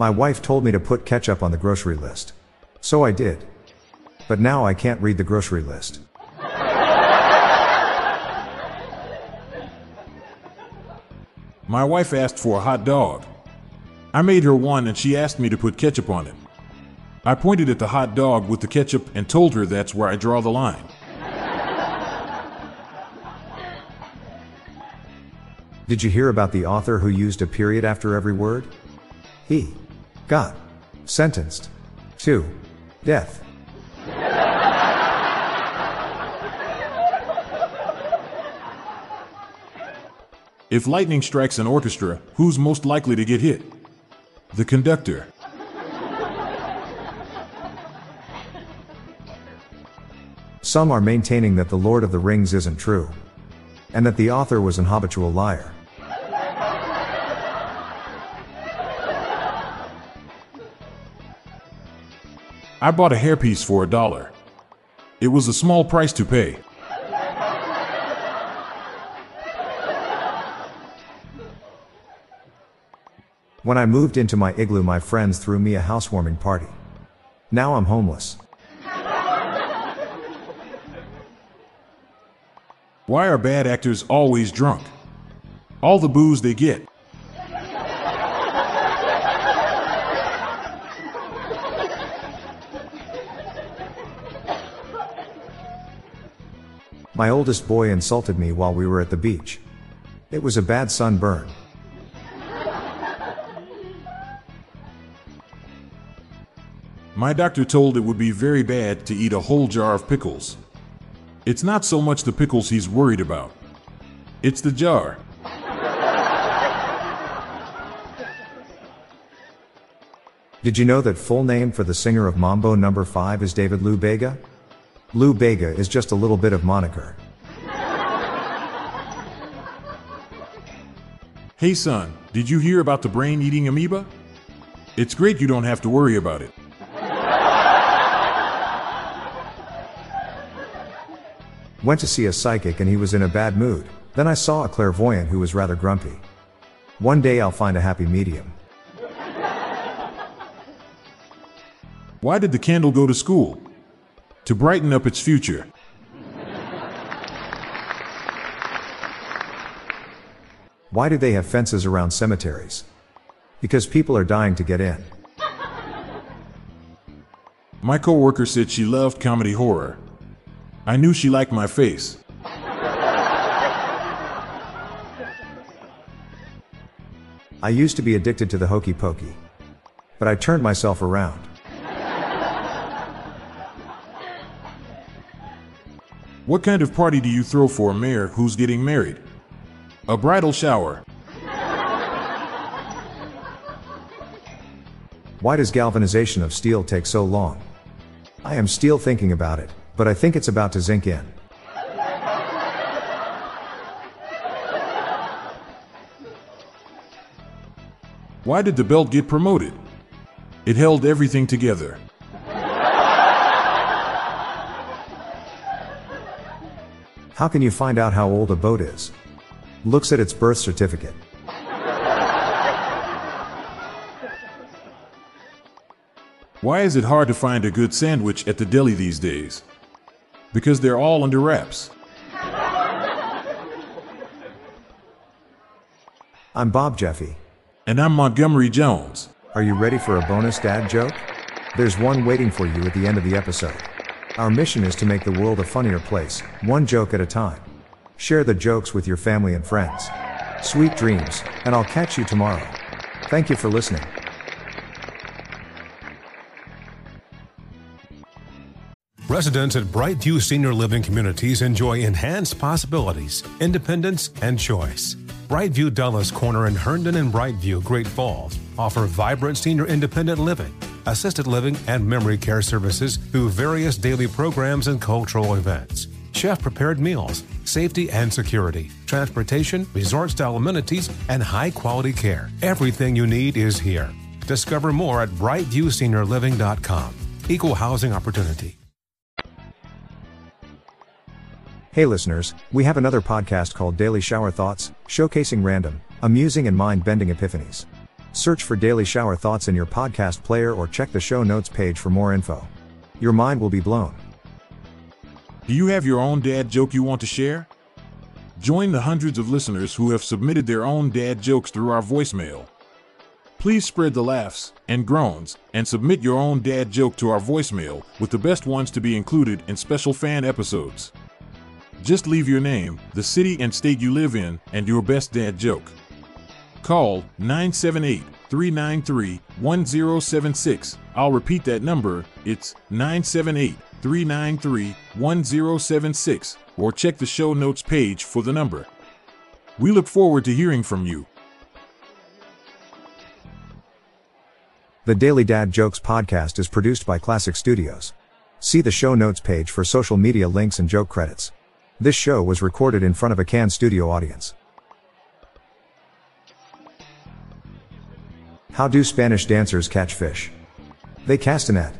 My wife told me to put ketchup on the grocery list. So I did. But now I can't read the grocery list. My wife asked for a hot dog. I made her one and she asked me to put ketchup on it. I pointed at the hot dog with the ketchup and told her that's where I draw the line. Did you hear about the author who used a period after every word? He got sentenced to death. If lightning strikes an orchestra, who's most likely to get hit? The conductor. Some are maintaining that The Lord of the Rings isn't true, and that the author was an hobbitual liar. I bought a hairpiece for a dollar. It was a small price to pay. When I moved into my igloo, my friends threw me a housewarming party. Now I'm homeless. Why are bad actors always drunk? All the booze they get. My oldest boy insulted me while we were at the beach. It was a bad sunburn. My doctor told it would be very bad to eat a whole jar of pickles. It's not so much the pickles he's worried about, it's the jar. Did you know that full name for the singer of Mambo number 5 is David Lou Bega? Lou Bega is just a little bit of moniker. Hey son, did you hear about the brain eating amoeba? It's great you don't have to worry about it. Went to see a psychic and he was in a bad mood. Then I saw a clairvoyant who was rather grumpy. One day I'll find a happy medium. Why did the candle go to school? To brighten up its future. Why do they have fences around cemeteries? Because people are dying to get in. My coworker said she loved comedy horror. I knew she liked my face. I used to be addicted to the hokey pokey. But I turned myself around. What kind of party do you throw for a mayor who's getting married? A bridal shower. Why does galvanization of steel take so long? I am still thinking about it, but I think it's about to zinc in. Why did the belt get promoted? It held everything together. How can you find out how old a boat is? Looks at its birth certificate. Why is it hard to find a good sandwich at the deli these days? Because they're all under wraps. I'm Bob Jeffy. And I'm Montgomery Jones. Are you ready for a bonus dad joke? There's one waiting for you at the end of the episode. Our mission is to make the world a funnier place, one joke at a time. Share the jokes with your family and friends. Sweet dreams, and I'll catch you tomorrow. Thank you for listening. Residents at Brightview Senior Living Communities enjoy enhanced possibilities, independence, and choice. Brightview Dulles Corner in Herndon and Brightview, Great Falls, offer vibrant senior independent living, assisted living, and memory care services through various daily programs and cultural events. Chef prepared meals, safety and security, transportation, resort style amenities, and high quality care. Everything you need is here. Discover more at brightviewseniorliving.com. Equal housing opportunity. Hey listeners, we have another podcast called Daily Shower Thoughts, showcasing random, amusing, and mind bending epiphanies. Search for Daily Shower Thoughts in your podcast player or check the show notes page for more info. Your mind will be blown. Do you have your own dad joke you want to share? Join the hundreds of listeners who have submitted their own dad jokes through our voicemail. Please spread the laughs and groans and submit your own dad joke to our voicemail with the best ones to be included in special fan episodes. Just leave your name, the city and state you live in, and your best dad joke. Call 978 393 1076. I'll repeat that number. It's 978 393 1076. Or check the show notes page for the number. We look forward to hearing from you. The Daily Dad Jokes podcast is produced by Classic Studios. See the show notes page for social media links and joke credits. This show was recorded in front of a Cannes studio audience. How do Spanish dancers catch fish? They cast a net.